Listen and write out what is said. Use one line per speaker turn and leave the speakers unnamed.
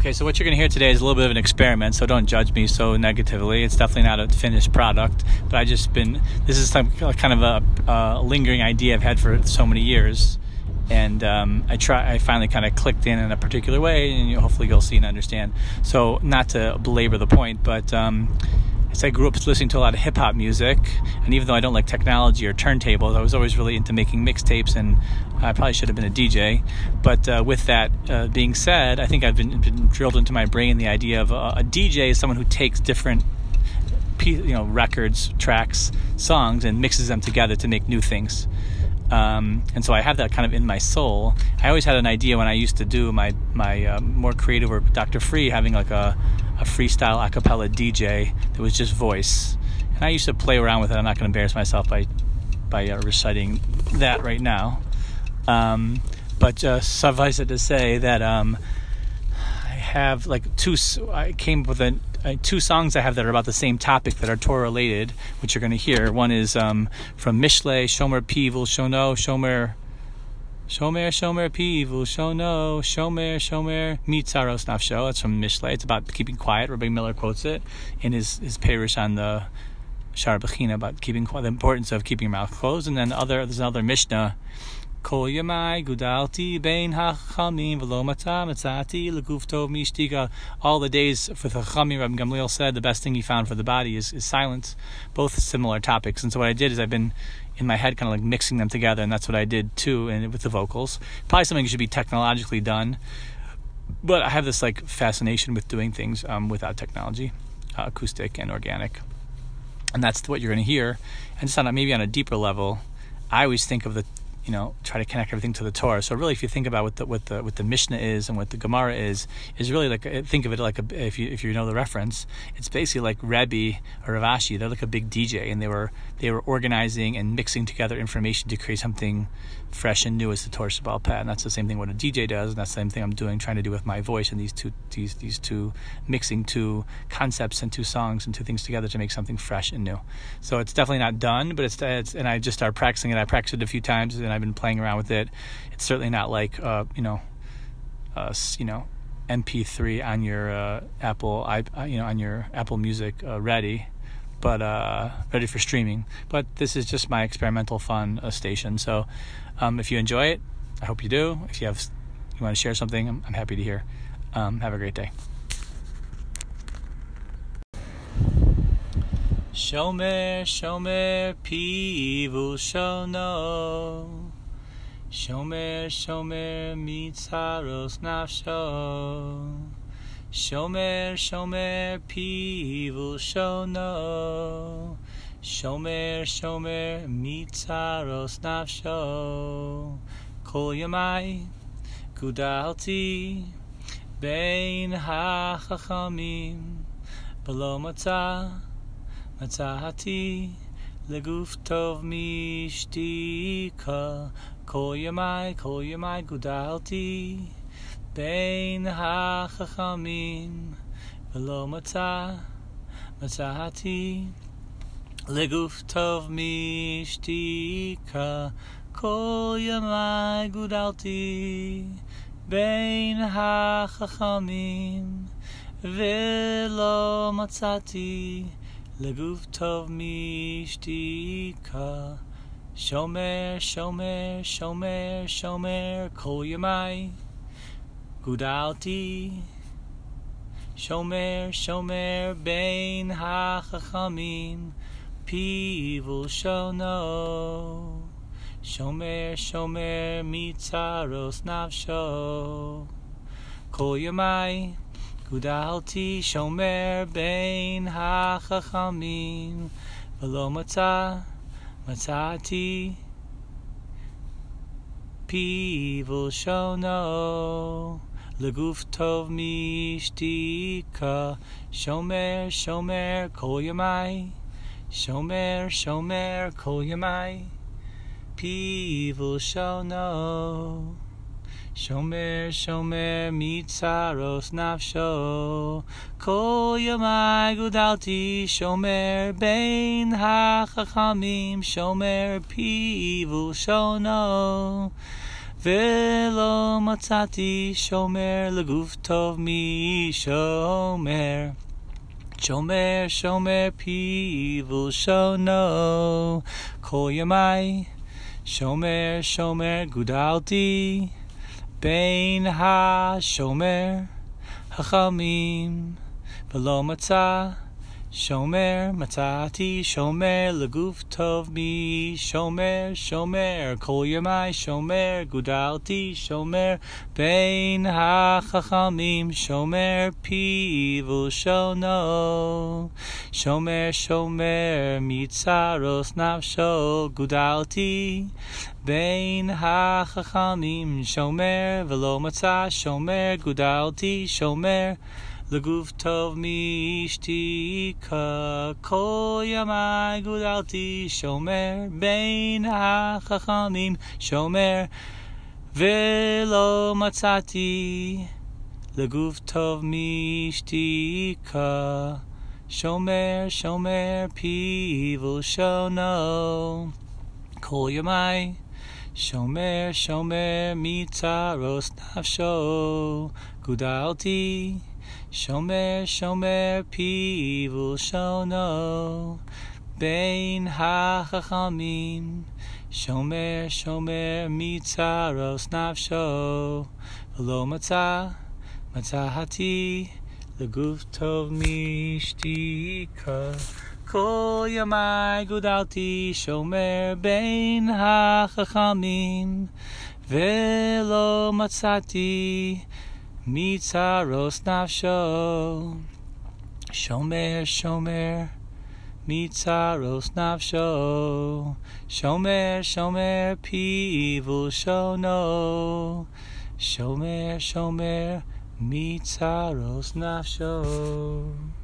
Okay, so what you're going to hear today is a little bit of an experiment, so don't judge me so negatively. It's definitely not a finished product, but I just been this is some kind of a, a lingering idea I've had for so many years, and um, I try I finally kind of clicked in in a particular way, and you, hopefully you'll see and understand. So not to belabor the point, but um, as I grew up listening to a lot of hip hop music, and even though I don't like technology or turntables, I was always really into making mixtapes, and I probably should have been a DJ. But uh, with that uh, being said, I think I've been, been, drilled into my brain the idea of a, a DJ is someone who takes different you know records, tracks, songs, and mixes them together to make new things. Um, and so I have that kind of in my soul. I always had an idea when I used to do my my uh, more creative with Dr. Free, having like a a freestyle a cappella DJ that was just voice. And I used to play around with it. I'm not going to embarrass myself by by uh, reciting that right now. Um, but uh, suffice it to say that um, I have like two. I came up with a, uh, two songs I have that are about the same topic that are Torah related, which you're going to hear. One is um, from Mishle, Shomer Pivul Shono, Shomer Shomer, Shomer, Pivu, Shono, Shomer, Shomer, Mitzaros Nafsho. That's from Mishle. It's about keeping quiet. Rabbi Miller quotes it in his, his parish on the Shar about keeping the importance of keeping your mouth closed. And then other, there's another Mishnah. Bein Hachamim V'lo Matzah Matzati Leguf Tov Mishtika. All the days for the Chachamim, Rabbi Gamliel said the best thing he found for the body is, is silence. Both similar topics. And so what I did is I've been in my head, kind of like mixing them together, and that's what I did too, and with the vocals. Probably something should be technologically done, but I have this like fascination with doing things um, without technology, uh, acoustic and organic, and that's what you're going to hear. And just on a, maybe on a deeper level, I always think of the you know try to connect everything to the Torah. So really, if you think about what the what the what the Mishnah is and what the Gemara is, is really like uh, think of it like a, if you if you know the reference, it's basically like Rebbe or Rav Ashi. They're like a big DJ, and they were they were organizing and mixing together information to create something fresh and new as the Torah Shabbal Peh. And that's the same thing what a DJ does, and that's the same thing I'm doing, trying to do with my voice and these two these these two mixing two concepts and two songs and two things together to make something fresh and new. So it's definitely not done, but it's, it's and I just started practicing it. I practiced it a few times, and I've been playing around with it. It's certainly not like uh, you know, uh, you know. MP3 on your uh, Apple, uh, you know, on your Apple Music uh, ready but uh, ready for streaming. But this is just my experimental fun station. So um, if you enjoy it, I hope you do. If you have you want to share something, I'm, I'm happy to hear. Um, have a great day. Shomer, shomer, pivu shono. Shomer, shomer, mitzaros nafsho. Shomer, shomer, pivu shono. Shomer, shomer, mitzaros nafsho. Kol yamai, gudalti, bein hachachamim. Below matzah, matzahati, leguf tov mishtika. Kol yamai, kol yamai, gudalti. בין החכמים ולא מצא מצאתי לגוף טוב משתיקה כל ימי גודלתי בין החכמים ולא מצאתי לגוף טוב משתיקה Shomer, Shomer, Shomer, Shomer, Kol Yamai, Gudalti. Shomer, Shomer, Bein HaChachamim, Pivul Shono. Shomer, Shomer, Mitzaros Navsho. Kol Yamai, Gudalti, Shomer, Bein HaChachamim, Velo Matzah. Matati people shall know. Leguf tov mishtika, shomer shomer kol yamai, shomer shomer kol yamai. People shall know. שומר, שומר מצרוס נפשו, כל ימי גודלתי, שומר בין החכמים, שומר פיו ולשונו. ולא מצאתי שומר לגוף טוב משומר. שומר שומר פיו ולשונו כל ימי שומר שומר גודלתי בין השומר החמים ולא מצא שומר מצאתי שומר לגוף טוב מי שומר שומר כל ימי שומר גודלתי שומר בין החכמים שומר פיו ולשונו שומר שומר מצרוס נפשו גודלתי בין החכמים שומר ולא מצא שומר גודלתי שומר לגוף טוב משתיקה, כל ימי גודלתי שומר בין החכמים שומר, ולא מצאתי לגוף טוב משתיקה, שומר שומר פיו ולשונו, כל ימי שומר שומר מצרוס נפשו, גודלתי שומר שומר פיו ולשונו בין החכמים שומר שומר מצרוס נפשו ולא מצא מצאתי לגוף טוב משתיקה כל ימי גודלתי שומר בין החכמים ולא מצאתי Mitzaros nafsho. Shomer, shomer. Mitzaros nafsho. Shomer, shomer. Pivul shono. Shomer, shomer. Mitzaros nafsho.